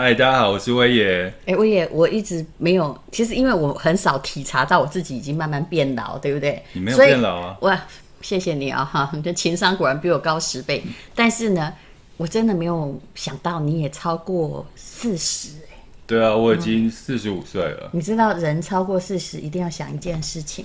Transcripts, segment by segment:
嗨，大家好，我是威爷。哎，威爷，我一直没有，其实因为我很少体察到我自己已经慢慢变老，对不对？你没有变老啊？哇，谢谢你啊，哈，你的情商果然比我高十倍。但是呢，我真的没有想到你也超过四十。对啊，我已经四十五岁了。嗯，你知道，人超过四十一定要想一件事情。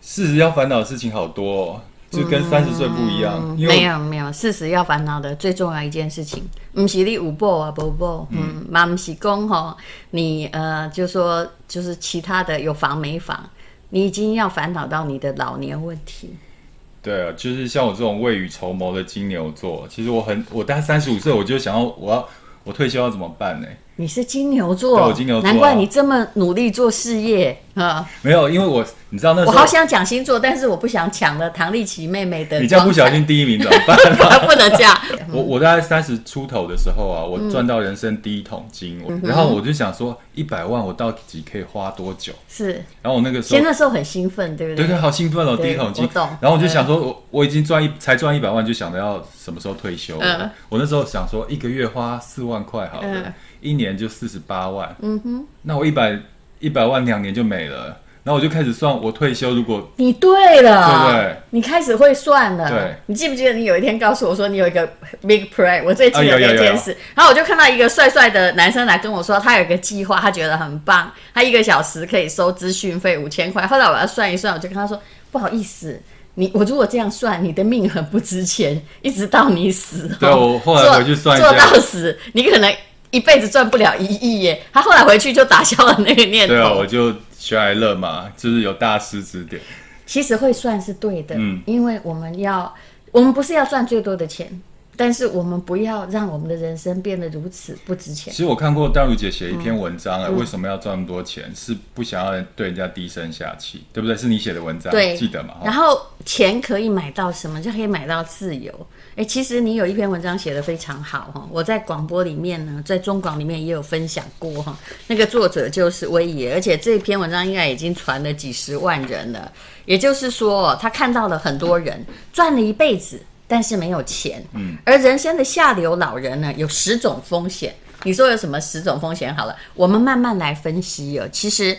四十要烦恼的事情好多哦。就跟三十岁不一样，嗯、没有没有，四十要烦恼的最重要一件事情，不是你有宝啊，宝宝，嗯，嘛不是讲吼，你呃，就说就是其他的有房没房，你已经要烦恼到你的老年问题。对啊，就是像我这种未雨绸缪的金牛座，其实我很，我大概三十五岁，我就想要，我要我退休要怎么办呢？你是金牛座，我金牛座，难怪你这么努力做事业啊！没有，因为我你知道那时候我好想讲星座，但是我不想抢了唐丽琪妹妹的。你这样不小心第一名怎么办？不能这样。我我大概三十出头的时候啊，我赚到人生第一桶金，嗯、然后我就想说，一百万我到底可以花多久？是。然后我那个时候，其实那时候很兴奋，对不对？对对，好兴奋哦，第一桶金。然后我就想说，我我已经赚一才赚一百万，就想着要什么时候退休。嗯。我那时候想说，一个月花四万块好了。嗯一年就四十八万，嗯哼，那我一百一百万两年就没了，然后我就开始算我退休如果你对了，对不对？你开始会算了，对，你记不记得你有一天告诉我说你有一个 big plan？我最记得那件事，然后我就看到一个帅帅的男生来跟我说他有一个计划，他觉得很棒，他一个小时可以收资讯费五千块。后来我要算一算，我就跟他说不好意思，你我如果这样算，你的命很不值钱，一直到你死，对，我后来回去算一下，做到死，你可能。一辈子赚不了一亿耶！他后来回去就打消了那个念头。对啊，我就学来乐嘛，就是有大师指点。其实会算是对的，嗯，因为我们要，我们不是要赚最多的钱。但是我们不要让我们的人生变得如此不值钱。其实我看过淡如姐写一篇文章为什么要赚那么多钱？嗯、是不想要对人家低声下气，对不对？是你写的文章，对记得吗？然后钱可以买到什么？就可以买到自由。哎，其实你有一篇文章写得非常好哈，我在广播里面呢，在中广里面也有分享过哈。那个作者就是威爷，而且这篇文章应该已经传了几十万人了。也就是说，他看到了很多人赚了一辈子。但是没有钱，嗯，而人生的下流老人呢，有十种风险。你说有什么十种风险？好了，我们慢慢来分析哦。其实，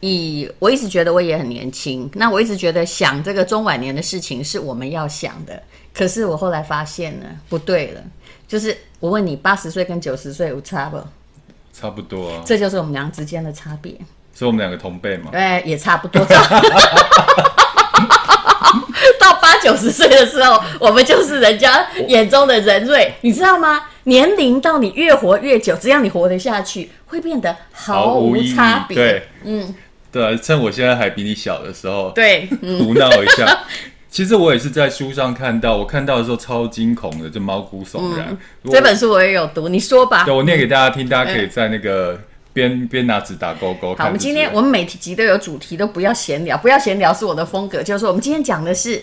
以我一直觉得我也很年轻，那我一直觉得想这个中晚年的事情是我们要想的。可是我后来发现呢，不对了。就是我问你，八十岁跟九十岁有差不？差不多啊。这就是我们俩之间的差别。是我们两个同辈嘛？对，也差不多。到八九十岁的时候，我们就是人家眼中的人瑞，你知道吗？年龄到你越活越久，只要你活得下去，会变得毫无差别。对，嗯，对啊，趁我现在还比你小的时候，对，胡闹一下。其实我也是在书上看到，我看到的时候超惊恐的，就毛骨悚然。嗯、这本书我也有读，你说吧。对，我念给大家听，大家可以在那个。边边拿纸打勾勾。好，我们今天我们每集都有主题，都不要闲聊，不要闲聊是我的风格。就是说，我们今天讲的是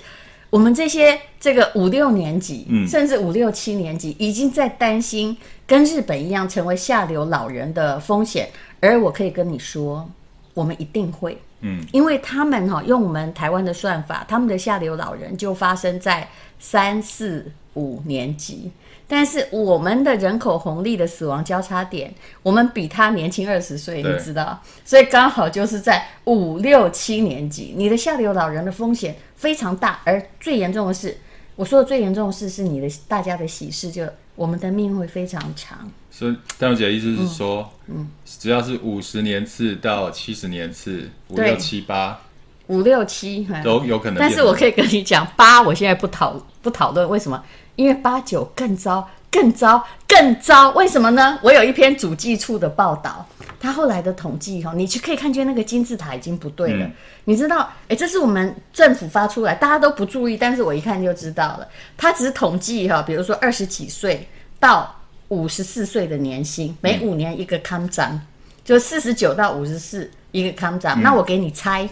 我们这些这个五六年级，嗯，甚至五六七年级，已经在担心跟日本一样成为下流老人的风险。而我可以跟你说，我们一定会，嗯，因为他们哈用我们台湾的算法，他们的下流老人就发生在三四五年级。但是我们的人口红利的死亡交叉点，我们比他年轻二十岁，你知道，所以刚好就是在五六七年级，你的下流老人的风险非常大，而最严重的是，我说的最严重的是，是你的大家的喜事，就我们的命会非常长。所以淡如姐的意思是说，嗯，嗯只要是五十年次到七十年次，五六七八，五六七都有可能。但是我可以跟你讲，八我现在不讨不讨论，为什么？因为八九更糟，更糟，更糟，为什么呢？我有一篇主计处的报道，他后来的统计哈，你去可以看见那个金字塔已经不对了。嗯、你知道，哎，这是我们政府发出来，大家都不注意，但是我一看就知道了。他只是统计哈，比如说二十几岁到五十四岁的年薪，每五年一个康涨，嗯、就四十九到五十四一个康涨。嗯、那我给你猜，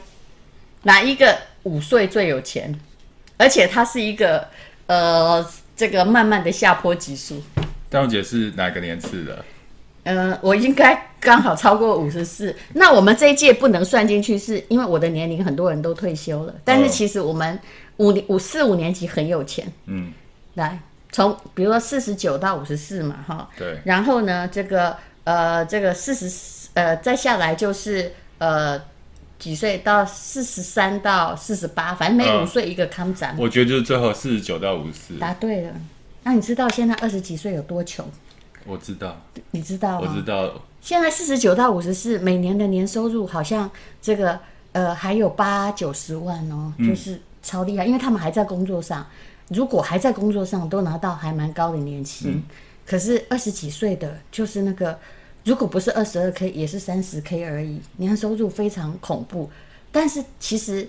哪一个五岁最有钱？而且他是一个呃。这个慢慢的下坡级数，淡如姐是哪个年次的？嗯、呃，我应该刚好超过五十四。那我们这一届不能算进去，是因为我的年龄很多人都退休了。但是其实我们五年五四五年级很有钱。嗯，来，从比如说四十九到五十四嘛，哈，对，然后呢，这个呃，这个四十呃，再下来就是呃几岁到四十三到四十八，反正每五岁一个康展。我觉得就是最后四十九到五十四。答对了，那你知道现在二十几岁有多穷？我知道，你知道吗？我知道。现在四十九到五十四，每年的年收入好像这个呃还有八九十万哦，就是超厉害，嗯，因为他们还在工作上。如果还在工作上，都拿到还蛮高的年薪。嗯，可是二十几岁的，就是那个，如果不是二十二 k，也是三十 k 而已，年收入非常恐怖。但是其实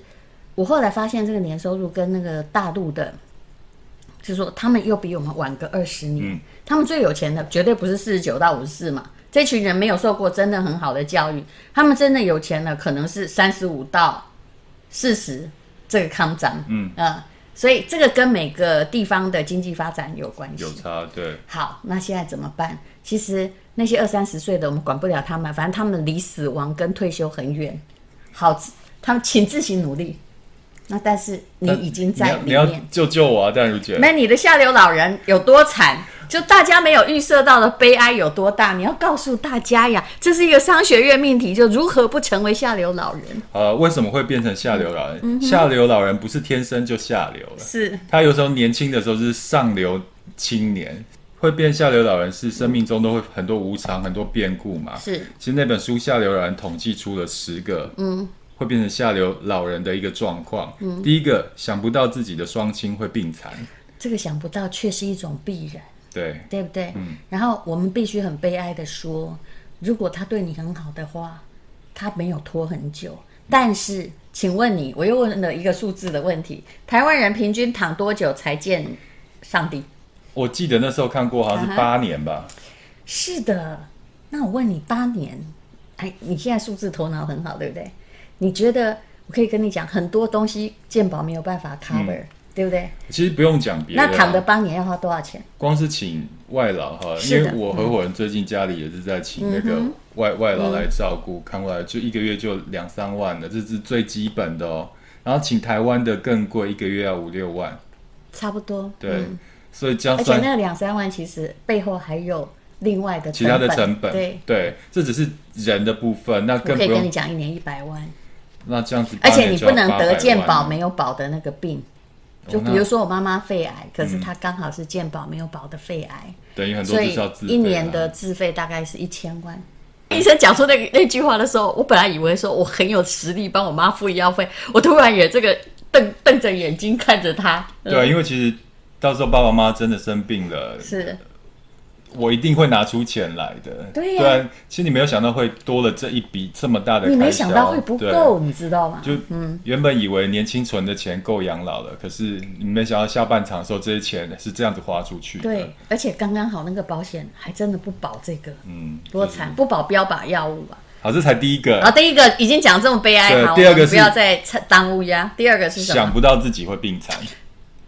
我后来发现，这个年收入跟那个大陆的，就是说他们又比我们晚个二十年。嗯，他们最有钱的绝对不是四十九到五十四嘛，这群人没有受过真的很好的教育，他们真的有钱的可能是三十五到四十这个康展。嗯啊。呃所以这个跟每个地方的经济发展有关系，有差，对。好，那现在怎么办？其实那些二三十岁的，我们管不了他们，反正他们离死亡跟退休很远。好，他们请自行努力。那但是你已经在里面，救救我啊，戴茹姐。那你的下流老人有多惨？就大家没有预设到的悲哀有多大？你要告诉大家呀，这是一个商学院命题，就如何不成为下流老人？呃，为什么会变成下流老人？嗯、下流老人不是天生就下流了，是他有时候年轻的时候是上流青年，会变下流老人是生命中都会很多无常、很多变故嘛。是，其实那本书《下流老人》统计出了十个，嗯，会变成下流老人的一个状况。嗯，第一个想不到自己的双亲会病残，这个想不到却是一种必然。对，对不对？嗯。然后我们必须很悲哀的说，如果他对你很好的话，他没有拖很久。但是，请问你，我又问了一个数字的问题：台湾人平均躺多久才见上帝？我记得那时候看过，好像是八年吧。Uh-huh. 是的。那我问你，八年？哎，你现在数字头脑很好，对不对？你觉得我可以跟你讲很多东西，鉴宝没有办法 cover。嗯对不对？其实不用讲别的。那躺的八年要花多少钱？光是请外劳哈，因为我合伙人最近家里也是在请那个外、嗯、外劳来照顾，看过来就一个月就两三万的，这是最基本的哦。然后请台湾的更贵，一个月要五六万，差不多。对，嗯、所以这样，而且那个两三万其实背后还有另外的其他的成本。对对，这只是人的部分，那更不用可以跟你讲一年一百万。那这样子，而且你不能得健保没有保的那个病。就比如说我妈妈肺癌，可是她刚好是健保没有保的肺癌，等于很多是要自费，所以一年的自费大概是一千万。医生讲出那个那句话的时候，我本来以为说我很有实力帮我妈付医药费，我突然也这个瞪瞪着眼睛看着她。对啊，因为其实到时候爸爸妈妈真的生病了，是。我一定会拿出钱来的，对呀、啊。其实你没有想到会多了这一笔这么大的开销，你没想到会不够，你知道吗？就嗯，原本以为年轻存的钱够养老了，可是你没想到下半场的时候这些钱是这样子花出去的。对，而且刚刚好那个保险还真的不保这个，嗯，多惨，不保标靶药物吧？好，这才第一个。啊，第一个已经讲这么悲哀，好，第二个不要再耽误呀。第二个是什么？想不到自己会病残。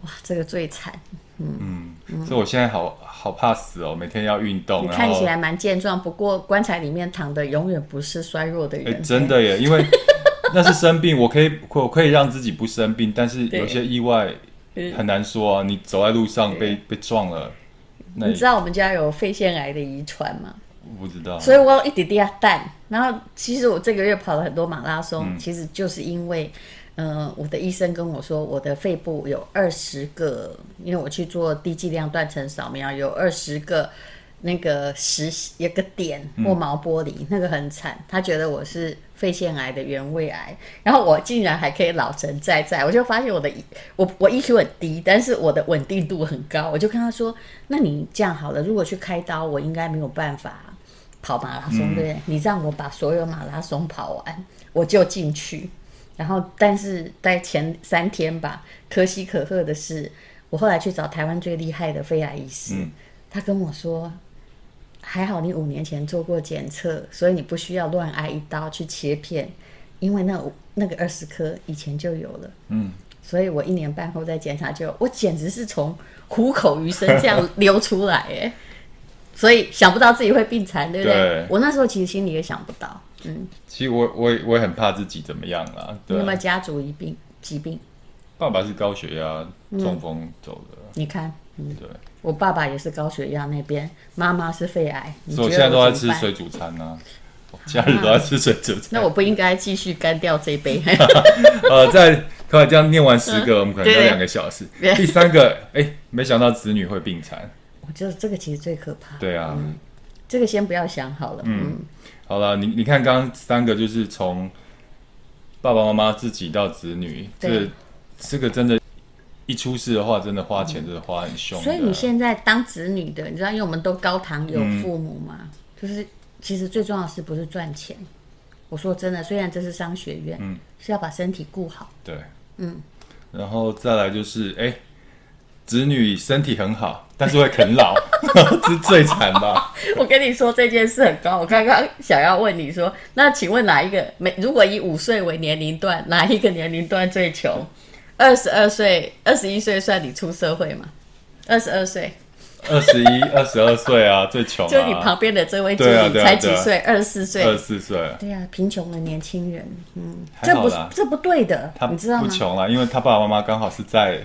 哇，这个最惨。嗯嗯，所以我现在好。好怕死哦！每天要运动，你看起来蛮健壮，不过棺材里面躺的永远不是衰弱的人。欸、真的耶，因为那是生病，我可以我可以让自己不生病，但是有些意外很难说啊。你走在路上被被撞了，你知道我们家有肺腺癌的遗传吗？我不知道，所以我有一点点淡。然后其实我这个月跑了很多马拉松，嗯、其实就是因为。嗯、呃，我的医生跟我说，我的肺部有二十个，因为我去做低剂量断层扫描，有二十个那个实一个点或毛玻璃，嗯、那个很惨。他觉得我是肺腺癌的原位癌，然后我竟然还可以老神在在，我就发现我的我我 EQ 很低，但是我的稳定度很高。我就跟他说，那你这样好了，如果去开刀，我应该没有办法跑马拉松，对不对？你让我把所有马拉松跑完，我就进去。然后，但是在前三天吧，可喜可贺的是，我后来去找台湾最厉害的肺癌医师，嗯，他跟我说，还好你五年前做过检测，所以你不需要乱挨一刀去切片，因为那那个二十颗以前就有了，嗯，所以我一年半后再检查就，我简直是从虎口余生这样流出来，哎，所以想不到自己会病残，对不对？对，我那时候其实心里也想不到。嗯，其实我我也我也很怕自己怎么样啦。对啊，你有没有家族一病疾病？爸爸是高血压中风走的。嗯，你看，嗯，对。我爸爸也是高血压那边，妈妈是肺癌，所以我现在都在吃水煮餐呢、啊，家里都在吃水煮餐。那我不应该继续干掉这一杯？呃，在快来这样念完十个，嗯、我们可能要两个小时。对第三个，哎、欸，没想到子女会病残。我觉得这个其实最可怕。对啊、嗯，这个先不要想好了。嗯，嗯好了，你你看刚刚三个就是从爸爸妈妈自己到子女，这这个真的。一出事的话，真的花钱，真的花很凶、嗯。所以你现在当子女的，你知道，因为我们都高堂有父母嘛，嗯、就是其实最重要的是不是赚钱？我说真的，虽然这是商学院，嗯，是要把身体顾好。对，嗯，然后再来就是，哎，子女身体很好，但是会啃老，这 是最惨吧？我跟你说这件事很高，我刚刚想要问你说，那请问哪一个？每如果以五岁为年龄段，哪一个年龄段最穷？二十二岁、二十一岁算你出社会吗？二十二岁、二十一、二十二岁啊，最穷、啊。就你旁边的这位经理、才几岁？二十四岁。二十四岁。对呀、啊，贫穷的年轻人，嗯，这不这不对的，他你知道吗？不穷了，因为他爸爸妈妈刚好是在，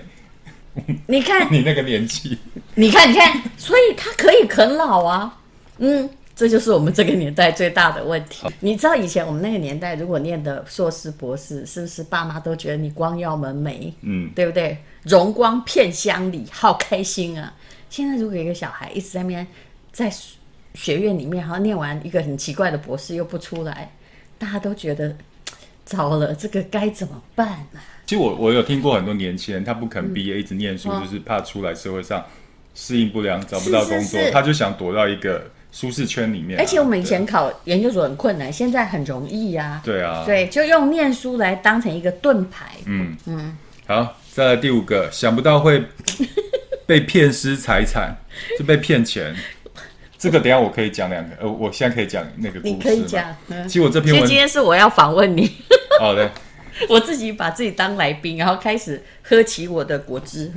你看你那个年纪，你看你看，所以他可以啃老啊，嗯。这就是我们这个年代最大的问题。你知道以前我们那个年代，如果念的硕士、博士，是不是爸妈都觉得你光耀门楣，嗯，对不对？荣光片乡里，好开心啊！现在如果一个小孩一直在面在学院里面，然后念完一个很奇怪的博士又不出来，大家都觉得糟了，这个该怎么办呢、啊？其实我我有听过很多年轻人，他不肯毕业，一直念书，就是怕出来社会上适应不良，找不到工作，他就想躲到一个。舒适圈里面、啊，而且我们以前考研究所很困难，对现在很容易呀、啊。对啊，对，就用念书来当成一个盾牌。嗯嗯，好，再来第五个，想不到会被骗失财产，就被骗钱。这个等一下我可以讲两个，呃，我现在可以讲那个故事。你可以讲。嗯、其实我这篇文，今天是我要访问你。好的，我自己把自己当来宾，然后开始喝起我的果汁。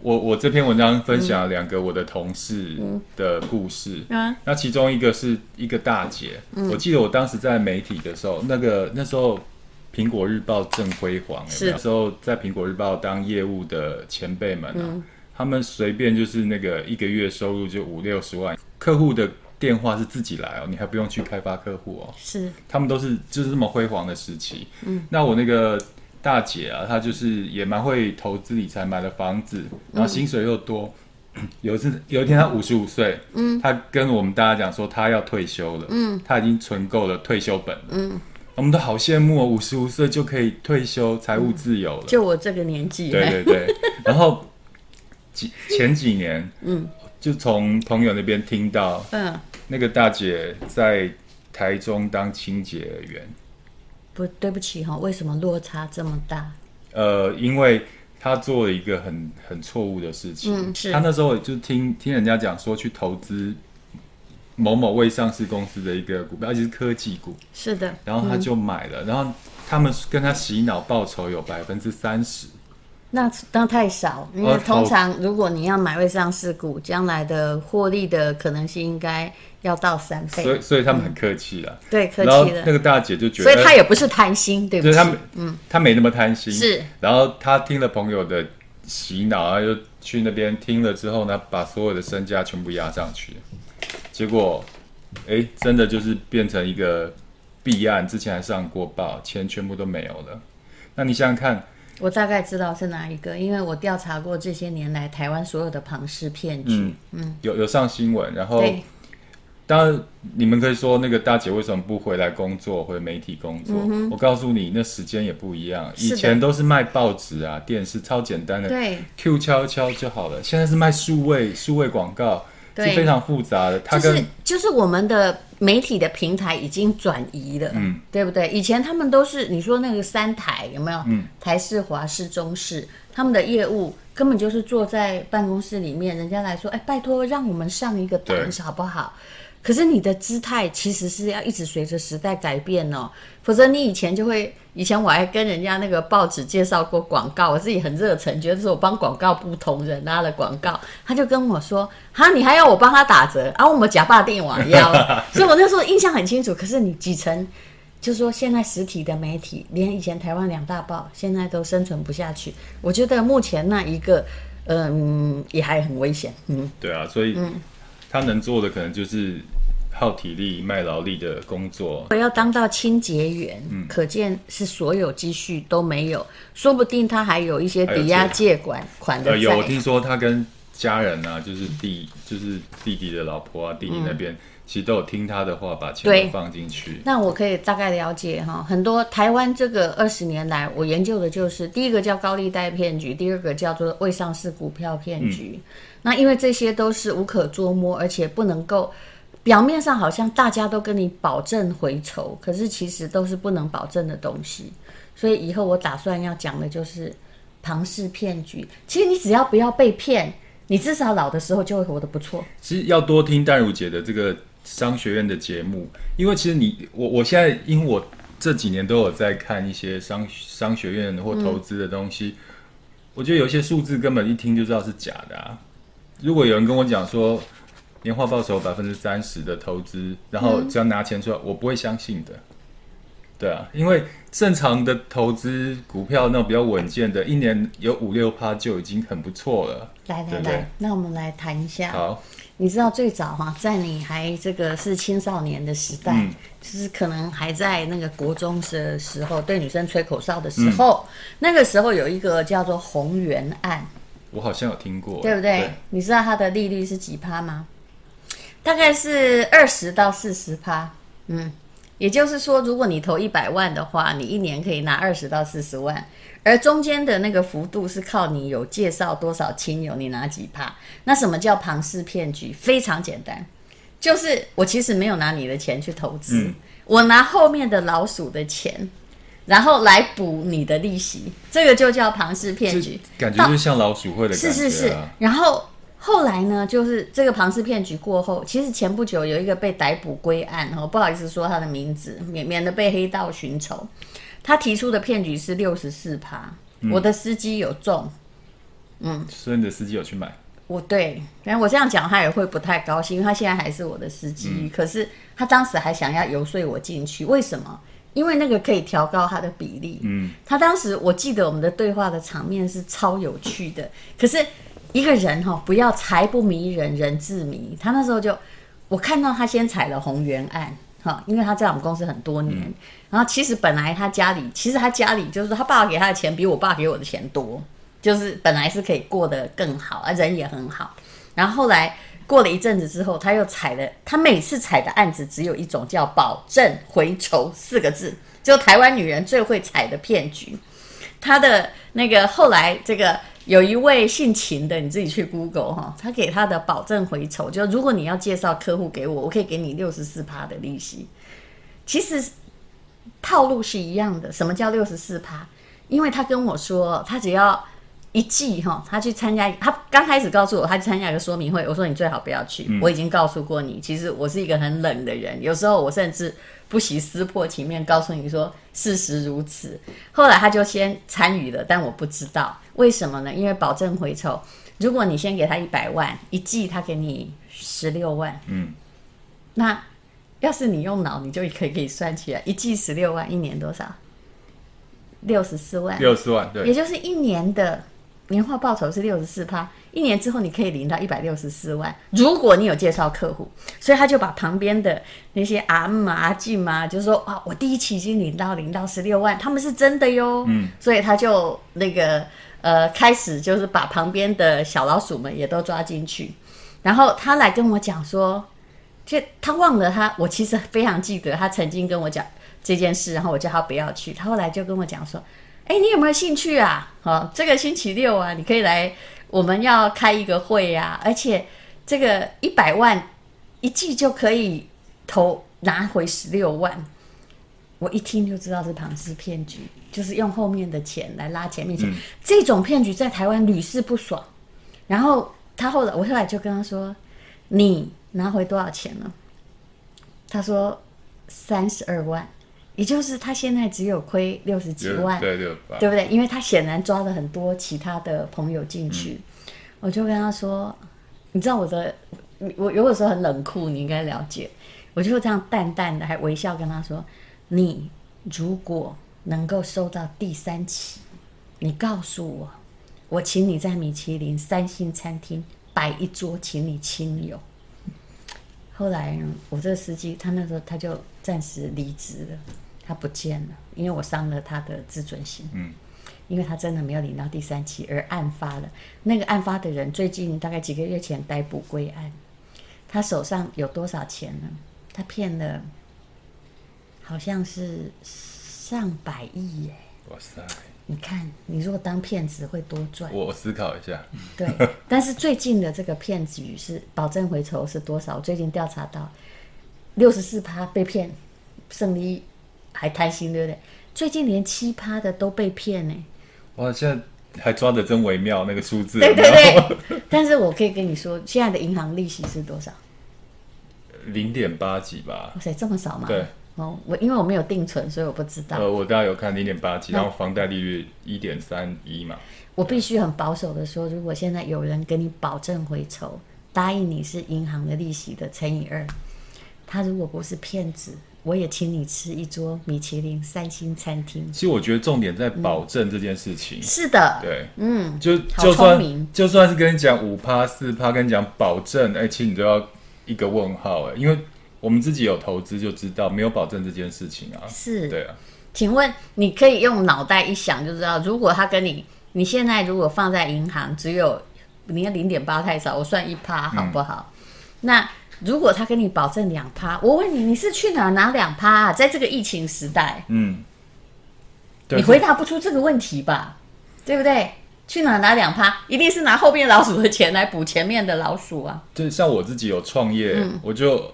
我我这篇文章分享了两个我的同事的故事，那其中一个是一个大姐，嗯、我记得我当时在媒体的时候，那个那时候苹果日报正辉煌，是。那时候在苹果日报当业务的前辈们啊，嗯、他们随便就是那个一个月收入就五六十万，客户的电话是自己来哦，你还不用去开发客户哦，是。他们都是就是这么辉煌的时期，嗯，那我那个。大姐啊，她就是也蛮会投资理财，买了房子，然后薪水又多。嗯、有一次，有一天她五十五岁，嗯，她跟我们大家讲说她要退休了，嗯，她已经存够了退休本了，嗯，我们都好羡慕哦，五十五岁就可以退休，财务自由了。就我这个年纪，对对对。然后几前几年，嗯，就从朋友那边听到，嗯，那个大姐在台中当清洁员。不，对不起哈，为什么落差这么大？呃，因为她做了一个很很错误的事情。嗯，是。她那时候就听听人家讲说，去投资某某未上市公司的一个股票，而且是科技股。是的。然后她就买了，嗯、然后他们跟她洗脑报酬有百分之三十。那那太少，因为通常如果你要买未上市股，将来的获利的可能性应该要到三倍。所以所以他们很客气了，对，客气了。那个大姐就觉得，所以她也不是贪心，对不对？他嗯，她没那么贪心。是。然后她听了朋友的洗脑，然后又去那边听了之后呢，把所有的身家全部压上去，结果，哎，真的就是变成一个弊案，之前还上过报，钱全部都没有了。那你想想看。我大概知道是哪一个，因为我调查过这些年来台湾所有的庞氏骗局，嗯，嗯有有上新闻，然后，对当然你们可以说那个大姐为什么不回来工作，回媒体工作？嗯、我告诉你，那时间也不一样，以前都是卖报纸啊、电视，超简单的，对，Q 敲敲就好了，现在是卖数位数位广告。是非常复杂的，它就是就是我们的媒体的平台已经转移了，嗯，对不对？以前他们都是你说那个三台有没有？嗯，台视、华视、中视，他们的业务根本就是坐在办公室里面，人家来说，哎，拜托让我们上一个档次好不好？可是你的姿态其实是要一直随着时代改变哦，否则你以前就会，以前我还跟人家那个报纸介绍过广告，我自己很热忱，觉得是我帮广告不同人拉了广告，他就跟我说，哈，你还要我帮他打折，啊，我们假霸电网要，所以我那时候印象很清楚。可是你几层，就是说现在实体的媒体，连以前台湾两大报现在都生存不下去。我觉得目前那一个。嗯，也还很危险。嗯，对啊，所以他能做的可能就是耗体力、卖劳力的工作。我要当到清洁员，嗯，可见是所有积蓄都没有，说不定他还有一些抵押借款款的债。有，我听说他跟家人啊，就是弟，就是弟弟的老婆啊，弟弟那边。嗯其实都有听他的话，把钱都放进去。那我可以大概了解哈，很多台湾这个二十年来，我研究的就是第一个叫高利贷骗局，第二个叫做未上市股票骗局。嗯、那因为这些都是无可捉摸，而且不能够表面上好像大家都跟你保证回酬，可是其实都是不能保证的东西。所以以后我打算要讲的就是庞氏骗局。其实你只要不要被骗，你至少老的时候就会活得不错。其实要多听淡如姐的这个。商学院的节目，因为其实你我我现在，因为我这几年都有在看一些商商学院或投资的东西，嗯、我觉得有一些数字根本一听就知道是假的啊。如果有人跟我讲说年化报酬百分之三十的投资，然后只要拿钱出来，我不会相信的。对啊，因为正常的投资股票那种比较稳健的，一年有五六趴就已经很不错了。来来来，那我们来谈一下。好。你知道最早哈，在你还这个是青少年的时代，嗯、就是可能还在那个国中的时候，对女生吹口哨的时候，嗯、那个时候有一个叫做红原案，我好像有听过，对不对？对，你知道它的利率是几趴吗？大概是二十到四十趴，嗯，也就是说，如果你投一百万的话，你一年可以拿二十到四十万。而中间的那个幅度是靠你有介绍多少亲友，你拿几趴？那什么叫庞氏骗局？非常简单，就是我其实没有拿你的钱去投资，嗯、我拿后面的老鼠的钱，然后来补你的利息，这个就叫庞氏骗局。感觉就像老鼠会的感觉、啊、是是是。然后后来呢，就是这个庞氏骗局过后，其实前不久有一个被逮捕归案，哦，不好意思说他的名字，免免得被黑道寻仇。他提出的骗局是六十四趴，我的司机有中，嗯，所以你的司机有去买？我对，然后我这样讲他也会不太高兴，因为他现在还是我的司机，嗯、可是他当时还想要游说我进去，为什么？因为那个可以调高他的比例。嗯，他当时我记得我们的对话的场面是超有趣的，可是一个人哈、哦，不要财不迷人，人自迷。他那时候就，我看到他先踩了红原案。哈，因为他在我们公司很多年，嗯、然后其实本来他家里，其实他家里就是他爸爸给他的钱比我爸给我的钱多，就是本来是可以过得更好，啊人也很好。然后后来过了一阵子之后，他又踩了，他每次踩的案子只有一种叫保证回酬四个字，就台湾女人最会踩的骗局。他的那个后来这个。有一位姓秦的，你自己去 Google 哈，他给他的保证回酬，就如果你要介绍客户给我，我可以给你六十四趴的利息。其实套路是一样的。什么叫六十四趴？因为他跟我说，他只要一季哈，他去参加，他刚开始告诉我他去参加一个说明会，我说你最好不要去，嗯、我已经告诉过你，其实我是一个很冷的人，有时候我甚至。不惜撕破情面告诉你说事实如此，后来他就先参与了，但我不知道为什么呢？因为保证回酬，如果你先给他一百万，一季他给你十六万，嗯，那要是你用脑，你就可以可以算起来，一季十六万，一年多少？六十四万，六十四万，对，也就是一年的年化报酬是六十四趴。一年之后你可以领到一百六十四万，如果你有介绍客户，所以他就把旁边的那些阿姆阿静嘛，就是说啊，我第一期已经领到领到十六万，他们是真的哟，嗯，所以他就那个呃开始就是把旁边的小老鼠们也都抓进去，然后他来跟我讲说，就他忘了他，我其实非常记得他曾经跟我讲这件事，然后我叫他不要去，他后来就跟我讲说，哎，你有没有兴趣啊？好，这个星期六啊，你可以来。我们要开一个会呀、啊，而且这个一百万一季就可以投拿回十六万，我一听就知道是庞氏骗局，就是用后面的钱来拉前面钱。嗯、这种骗局在台湾屡试不爽。然后他后来，我后来就跟他说：“你拿回多少钱了？”他说：“三十二万。”也就是他现在只有亏六十几万，对对，对不对？因为他显然抓了很多其他的朋友进去，嗯、我就跟他说：“你知道我的，我有的时候很冷酷，你应该了解。”我就这样淡淡的还微笑跟他说：“你如果能够收到第三期，你告诉我，我请你在米其林三星餐厅摆一桌，请你亲友。后来我这个司机，他那时候他就暂时离职了，他不见了，因为我伤了他的自尊心。嗯，因为他真的没有领到第三期，而案发了。那个案发的人最近大概几个月前逮捕归案，他手上有多少钱呢？他骗了，好像是上百亿耶！哇塞！你看，你如果当骗子会多赚？我思考一下。对，但是最近的这个骗局是保证回酬是多少？我最近调查到六十四趴被骗，胜利还贪心，对不对？最近连七趴的都被骗呢。哇，现在还抓的真微妙，那个数字。对对对。但是我可以跟你说，现在的银行利息是多少？零点八几吧。哇塞，这么少吗？对。哦，我因为我没有定存，所以我不知道。呃，我大概有看零点八几，然后房贷利率一点三一嘛。我必须很保守的说，如果现在有人跟你保证回酬，答应你是银行的利息的乘以二，他如果不是骗子，我也请你吃一桌米其林三星餐厅。其实我觉得重点在保证这件事情。嗯、是的，对，嗯，就就算就算是跟你讲五趴四趴，跟你讲保证，哎，其实你都要一个问号，哎，因为。我们自己有投资就知道没有保证这件事情啊，是，对啊。请问你可以用脑袋一想就知道，如果他跟你，你现在如果放在银行只有你看零点八太少，我算一趴好不好？嗯、那如果他跟你保证两趴，我问你，你是去哪拿两趴啊？在这个疫情时代，嗯，你回答不出这个问题吧？对不对？去哪拿两趴？一定是拿后面老鼠的钱来补前面的老鼠啊！就像我自己有创业，嗯、我就。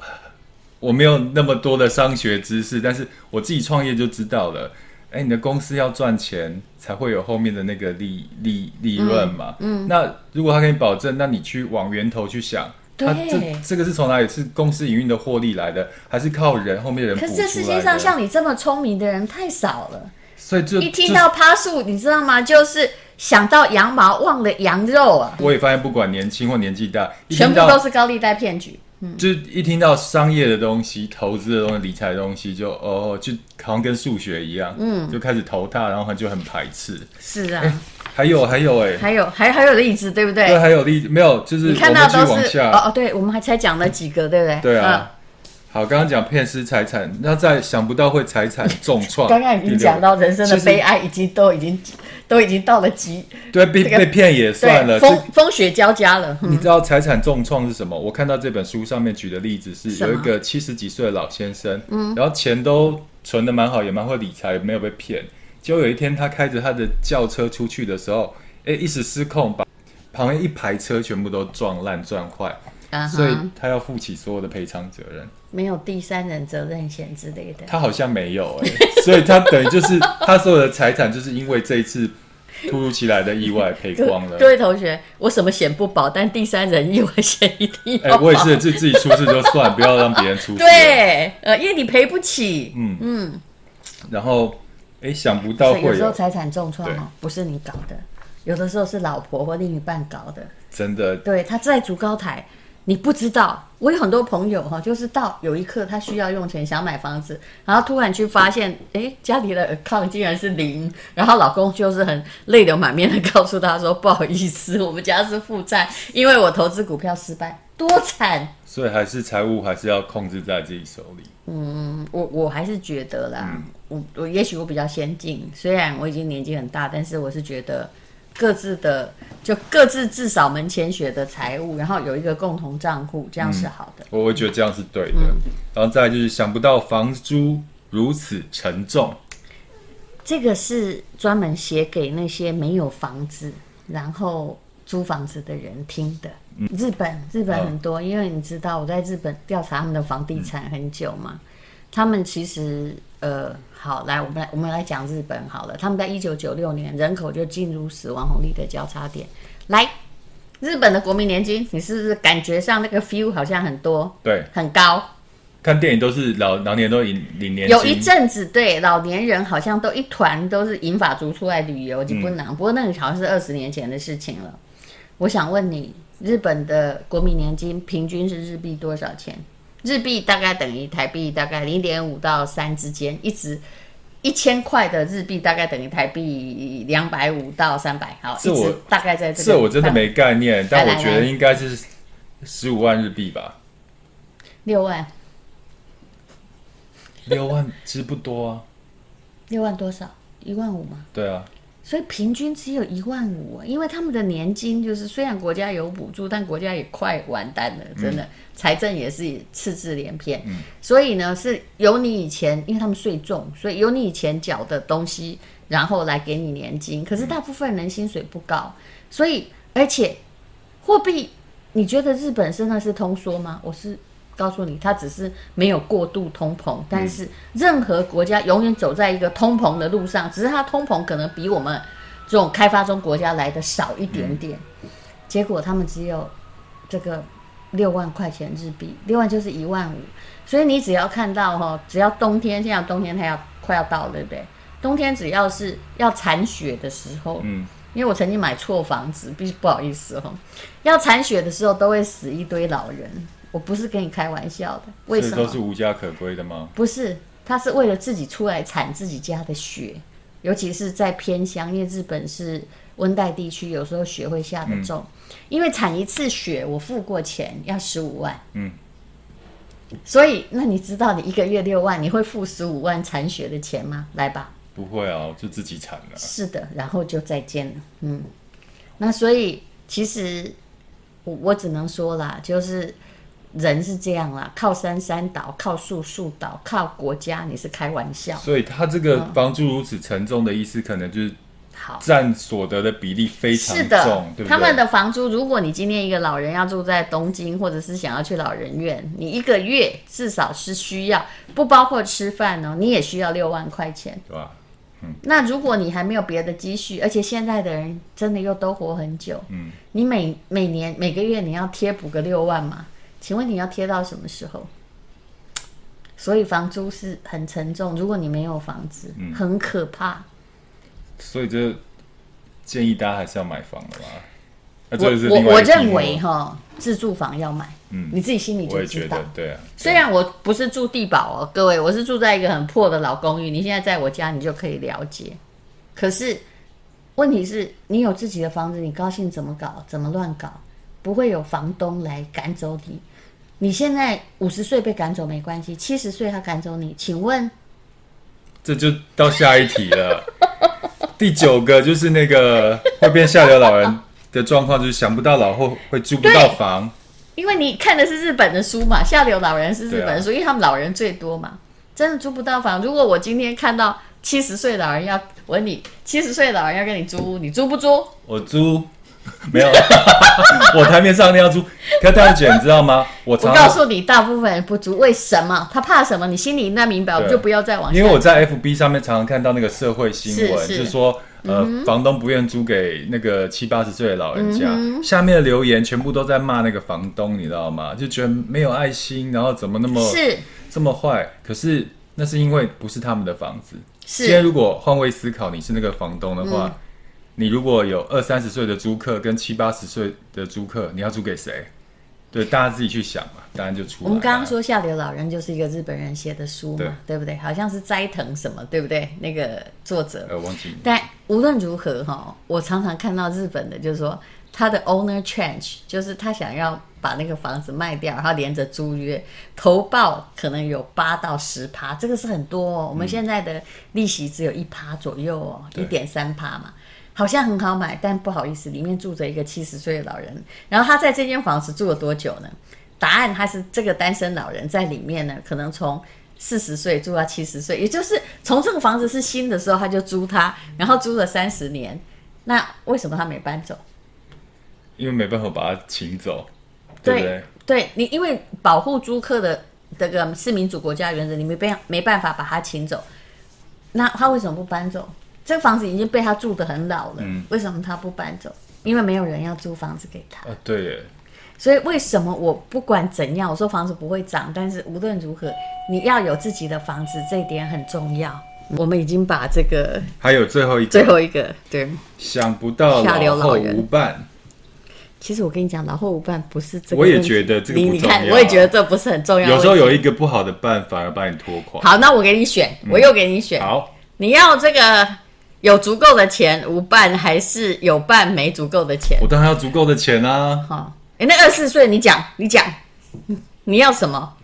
我没有那么多的商学知识，但是我自己创业就知道了。哎，你的公司要赚钱，才会有后面的那个利利利润嘛。嗯。嗯，那如果他给你保证，那你去往源头去想，对，他这这个是从哪里？是公司营运的获利来的，还是靠人后面的人？可是这世界上像你这么聪明的人太少了，所以就一听到趴树，你知道吗？就是想到羊毛，忘了羊肉啊。我也发现，不管年轻或年纪大，全部都是高利贷骗局。就一听到商业的东西、投资的东西、理财的东西就，哦，就好像跟数学一样，嗯，就开始头大，然后他就很排斥。是啊，欸、还有还有哎、欸，还有还还有例子，对不对？对，还有例子没有？就是你看到都是哦哦，对，我们还才讲了几个，对不对？对啊。啊好，刚刚讲骗失财产，那再想不到会财产重创。刚刚已经讲到人生的悲哀，已经都已经都已经到了极。对，被被骗也算了，风风雪交加了。你知道财产重创是什么？我看到这本书上面举的例子是，有一个七十几岁的老先生，嗯，然后钱都存的蛮好，也蛮会理财，没有被骗。结果有一天他开着他的轿车出去的时候，哎，一时失控，把旁边一排车全部都撞烂撞坏。所以他要负起所有的赔偿责任，没有第三人责任险之类的。他好像没有哎、欸，所以他等于就是他所有的财产就是因为这一次突如其来的意外赔光了各。各位同学，我什么险不保，但第三人意外险一定要保。哎、欸，我也是，自自己出事就算，不要让别人出事。对，呃，因为你赔不起。嗯嗯。然后，哎、欸，想不到会有，有时候财产重创哦，不是你搞的，有的时候是老婆或另一半搞的。真的。对，他在竹高台。你不知道，我有很多朋友哈，就是到有一刻他需要用钱想买房子，然后突然去发现，哎，家里的 account 竟然是零，然后老公就是很泪流满面的告诉他说：“不好意思，我们家是负债，因为我投资股票失败，多惨。”所以还是财务还是要控制在自己手里。嗯，我我还是觉得啦，嗯、我我也许我比较先进，虽然我已经年纪很大，但是我是觉得。各自的就各自至少门前雪的财务，然后有一个共同账户，这样是好的。我会觉得这样是对的。嗯、然后再就是想不到房租如此沉重，这个是专门写给那些没有房子然后租房子的人听的。嗯、日本日本很多，哦、因为你知道我在日本调查他们的房地产很久嘛，嗯、他们其实呃。好，来，我们来，我们来讲日本好了。他们在一九九六年人口就进入死亡红利的交叉点。来，日本的国民年金，你是不是感觉上那个 feel 好像很多？对，很高。看电影都是老老年都领领年。有一阵子，对老年人好像都一团都是银发族出来旅游，就不能。嗯、不过那个好像是二十年前的事情了。我想问你，日本的国民年金平均是日币多少钱？日币大概等于台币大概零点五到三之间，一直一千块的日币大概等于台币两百五到三百，好，一直大概在这个。这我真的没概念，但我觉得应该是十五万日币吧。六万。六万其实不多啊。六万多少？一万五吗？对啊。所以平均只有一万五，因为他们的年金就是虽然国家有补助，但国家也快完蛋了，真的，嗯、财政也是赤字连篇。嗯、所以呢，是由你以前，因为他们税重，所以由你以前缴的东西，然后来给你年金。可是大部分人薪水不高，所以而且货币，你觉得日本真的是通缩吗？我是。告诉你，它只是没有过度通膨，但是任何国家永远走在一个通膨的路上，只是它通膨可能比我们这种开发中国家来的少一点点。结果他们只有这个六万块钱日币，六万就是一万五。所以你只要看到哈，只要冬天，现在冬天它要快要到了，对不对？冬天只要是要铲雪的时候，嗯，因为我曾经买错房子，必须不好意思哦，要铲雪的时候都会死一堆老人。我不是跟你开玩笑的，为什么？都是无家可归的吗？不是，他是为了自己出来产自己家的雪，尤其是在偏乡，因为日本是温带地区，有时候雪会下得重。嗯、因为产一次雪，我付过钱，要十五万。嗯。所以，那你知道你一个月六万，你会付十五万铲雪的钱吗？来吧。不会啊，就自己铲了。是的，然后就再见了。嗯。那所以，其实我我只能说啦，就是。人是这样啦，靠山山倒，靠树树倒，靠国家你是开玩笑。所以他这个房租如此沉重的意思，可能就是好占所得的比例非常重，是的，对不对？他们的房租，如果你今天一个老人要住在东京，或者是想要去老人院，你一个月至少是需要，不包括吃饭哦，你也需要六万块钱，对吧？嗯。那如果你还没有别的积蓄，而且现在的人真的又都活很久，嗯，你每每年每个月你要贴补个六万嘛？请问你要贴到什么时候？所以房租是很沉重，如果你没有房子，嗯、很可怕。所以这建议大家还是要买房的吧。我我我认为哈，自住房要买，嗯，你自己心里就知道。对啊。虽然我不是住地堡哦，各位，我是住在一个很破的老公寓。你现在在我家，你就可以了解。可是问题是你有自己的房子，你高兴怎么搞，怎么乱搞，不会有房东来赶走你。你现在五十岁被赶走没关系，七十岁他赶走你，请问？这就到下一题了。第九个就是那个会变下流老人的状况，就是想不到老后会租不到房。因为你看的是日本的书嘛，下流老人是日本的书，啊、因为他们老人最多嘛，真的租不到房。如果我今天看到七十岁老人要问你，七十岁老人要跟你租，你租不租？我租。没有，我台面上一定要租。可大姐，你知道吗？我告诉你，大部分人不租，为什么？他怕什么？你心里应该明白，我就不要再往。因为我在 FB 上面常常看到那个社会新闻，就是说，呃，嗯、房东不愿租给那个七八十岁的老人家，嗯、下面的留言全部都在骂那个房东，你知道吗？就觉得没有爱心，然后怎么那么是这么坏？可是那是因为不是他们的房子。是，现在如果换位思考，你是那个房东的话。嗯你如果有二三十岁的租客跟七八十岁的租客，你要租给谁？对，大家自己去想嘛，答案就出来。我们刚刚说下流老人就是一个日本人写的书嘛，对，对不对？好像是斋藤什么，对不对？那个作者，呃，忘记。但无论如何哈，我常常看到日本的，就是说他的 owner change，就是他想要把那个房子卖掉，然后连着租约，投报可能有八到十趴，这个是很多哦。我们现在的利息只有一趴左右哦，一点三趴嘛。好像很好买，但不好意思，里面住着一个七十岁的老人。然后他在这间房子住了多久呢？答案他是这个单身老人在里面呢，可能从四十岁住到七十岁，也就是从这个房子是新的时候他就租他，然后租了三十年。那为什么他没搬走？因为没办法把他请走，对不对？对，对你，因为保护租客的这个是民主国家原则，你没办没办法把他请走。那他为什么不搬走？这个房子已经被他住的很老了，嗯、为什么他不搬走？因为没有人要租房子给他。啊，对耶。所以为什么我不管怎样，我说房子不会涨，但是无论如何，你要有自己的房子，这一点很重要。我们已经把这个还有最后一个，最后一个对，想不到老后无伴。其实我跟你讲，老后无伴不是这个。我也觉得这个。你看，我也觉得这不是很重要。有时候有一个不好的办法要把你拖垮。好，那我给你选，我又给你选。嗯、好。你要这个有足够的钱无伴，还是有伴没足够的钱？我当然要足够的钱啊！好，哎，那二十四岁你讲，你讲，你要什么？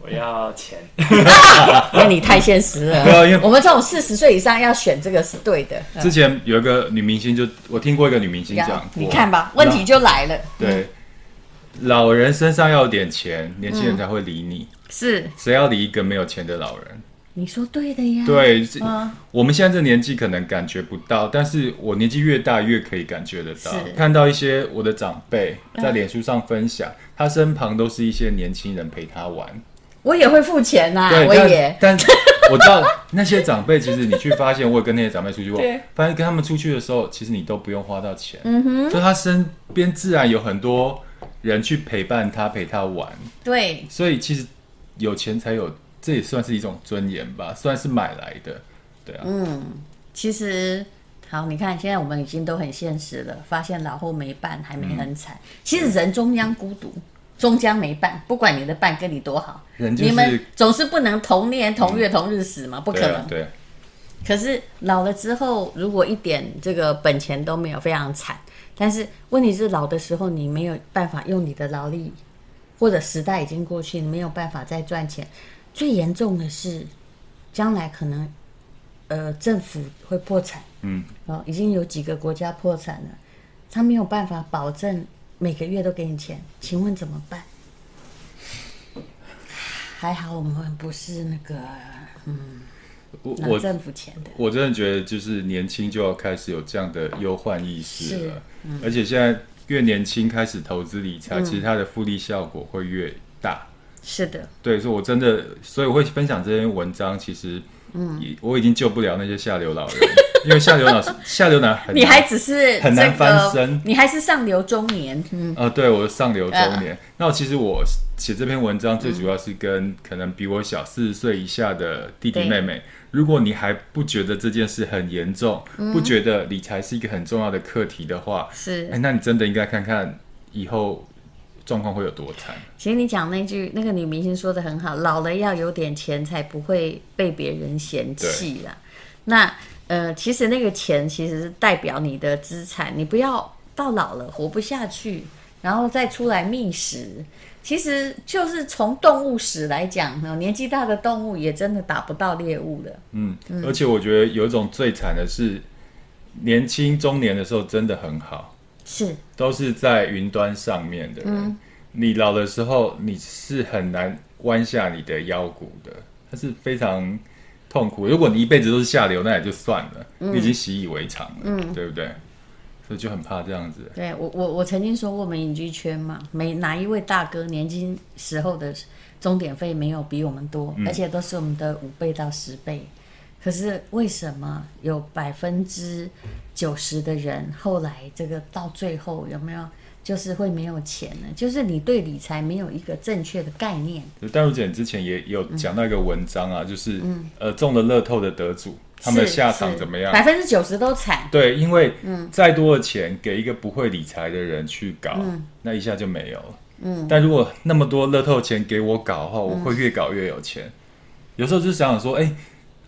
我要钱，因为你太现实了。因为我们这种四十岁以上要选这个是对的。之前有一个女明星就，就我听过一个女明星讲，你看吧，问题就来了。对，老人身上要有点钱，年轻人才会理你。嗯、是，谁要理一个没有钱的老人？你说对的呀。对，嗯、我们现在这年纪可能感觉不到，但是我年纪越大越可以感觉得到。看到一些我的长辈在脸书上分享，嗯、他身旁都是一些年轻人陪他玩。我也会付钱呐、我也。但我知道那些长辈，其实你去发现，我也跟那些长辈出去玩，发现跟他们出去的时候，其实你都不用花到钱。嗯哼。所以他身边自然有很多人去陪伴他，陪他玩。对。所以其实有钱才有，这也算是一种尊严吧，算是买来的。对啊。嗯，其实好，你看现在我们已经都很现实了，发现老后没伴，还没很惨。嗯、其实人终将孤独。终将没伴，不管你的伴跟你多好，就是、你们总是不能同年同月同日死嘛，嗯、不可能。对。对可是老了之后，如果一点这个本钱都没有，非常惨。但是问题是，老的时候你没有办法用你的劳力，或者时代已经过去，你没有办法再赚钱。最严重的是，将来可能呃政府会破产。嗯。哦，已经有几个国家破产了，他没有办法保证。每个月都给你钱，请问怎么办？还好我们不是那个，嗯，拿政府钱的。我，我真的觉得，就是年轻就要开始有这样的忧患意识了。嗯、而且现在越年轻开始投资理财，嗯、其实它的复利效果会越大。是的，对，所以我真的，所以我会分享这篇文章。其实，嗯，我已经救不了那些下流老人。因为下流老，下流男很，你还只是很难翻身，你还是上流中年。嗯，呃，对，我是上流中年。呃、那我其实我写这篇文章最主要是跟可能比我小四十岁以下的弟弟妹妹。如果你还不觉得这件事很严重，嗯、不觉得理财是一个很重要的课题的话，是，哎，那你真的应该看看以后状况会有多惨。其实你讲那句那个女明星说的很好，老了要有点钱，才不会被别人嫌弃啦。那。呃，其实那个钱其实是代表你的资产，你不要到老了活不下去，然后再出来觅食。其实就是从动物史来讲，年纪大的动物也真的打不到猎物的。嗯，嗯，而且我觉得有一种最惨的是，年轻中年的时候真的很好，是都是在云端上面的人。嗯，你老的时候你是很难弯下你的腰骨的，它是非常。痛苦。如果你一辈子都是下流，那也就算了，嗯、你已经习以为常了，嗯，对不对？所以就很怕这样子。对我，我我曾经说过，我们隐居圈嘛，每哪一位大哥年轻时候的终点费没有比我们多，嗯、而且都是我们的五倍到十倍。可是为什么有百分之九十的人后来这个到最后有没有？就是会没有钱呢，就是你对理财没有一个正确的概念。淡如姐之前也有讲到一个文章啊，嗯、就是、嗯、呃中了乐透的得主，他们的下场怎么样？百分之九十都惨。对，因为再多的钱给一个不会理财的人去搞，嗯、那一下就没有了。嗯，但如果那么多乐透钱给我搞的话，我会越搞越有钱。嗯、有时候就想想说，哎、欸，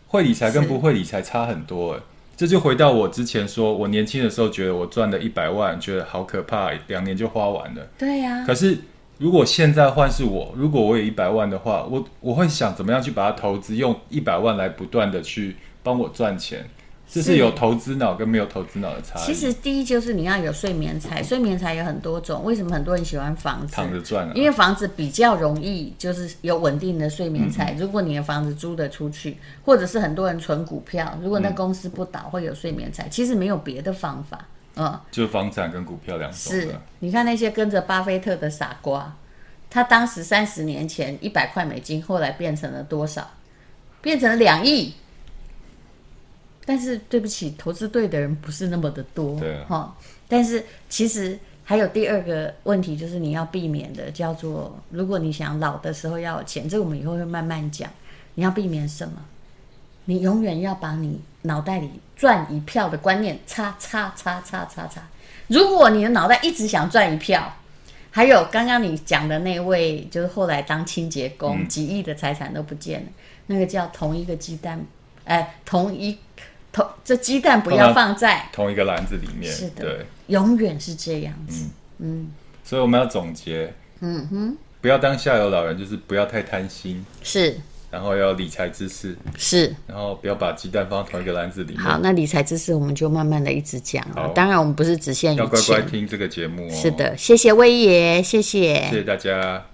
会理财跟不会理财差很多哎。这就回到我之前说，我年轻的时候觉得我赚了一百万，觉得好可怕，两年就花完了。对呀、啊。可是如果现在换是我，如果我有一百万的话，我我会想怎么样去把它投资，用一百万来不断的去帮我赚钱。这是有投资脑跟没有投资脑的差异。其实第一就是你要有睡眠财，睡眠财有很多种。为什么很多人喜欢房子？躺着赚啊。因为房子比较容易，就是有稳定的睡眠财。嗯、如果你的房子租得出去，或者是很多人存股票，如果那公司不倒，会有睡眠财。其实没有别的方法，嗯，就房产跟股票两种。是，你看那些跟着巴菲特的傻瓜，他当时三十年前一百块美金，后来变成了多少？变成了两亿。但是对不起，投资对的人不是那么的多，对哈。但是其实还有第二个问题，就是你要避免的，叫做如果你想老的时候要有钱，这个我们以后会慢慢讲。你要避免什么？你永远要把你脑袋里赚一票的观念叉叉叉叉叉叉。如果你的脑袋一直想赚一票，还有刚刚你讲的那位，就是后来当清洁工，几亿的财产都不见了，那个叫同一个鸡蛋。哎，同一同这鸡蛋不要放在同一个篮子里面。是的，对，永远是这样子。嗯嗯，所以我们要总结，嗯哼，不要当下有老人，就是不要太贪心。是。然后要理财知识是，然后不要把鸡蛋放同一个篮子里面。好，那理财知识我们就慢慢的一直讲。了，当然我们不是只限于要乖乖听这个节目哦。是的，谢谢威爷，谢谢，谢谢大家。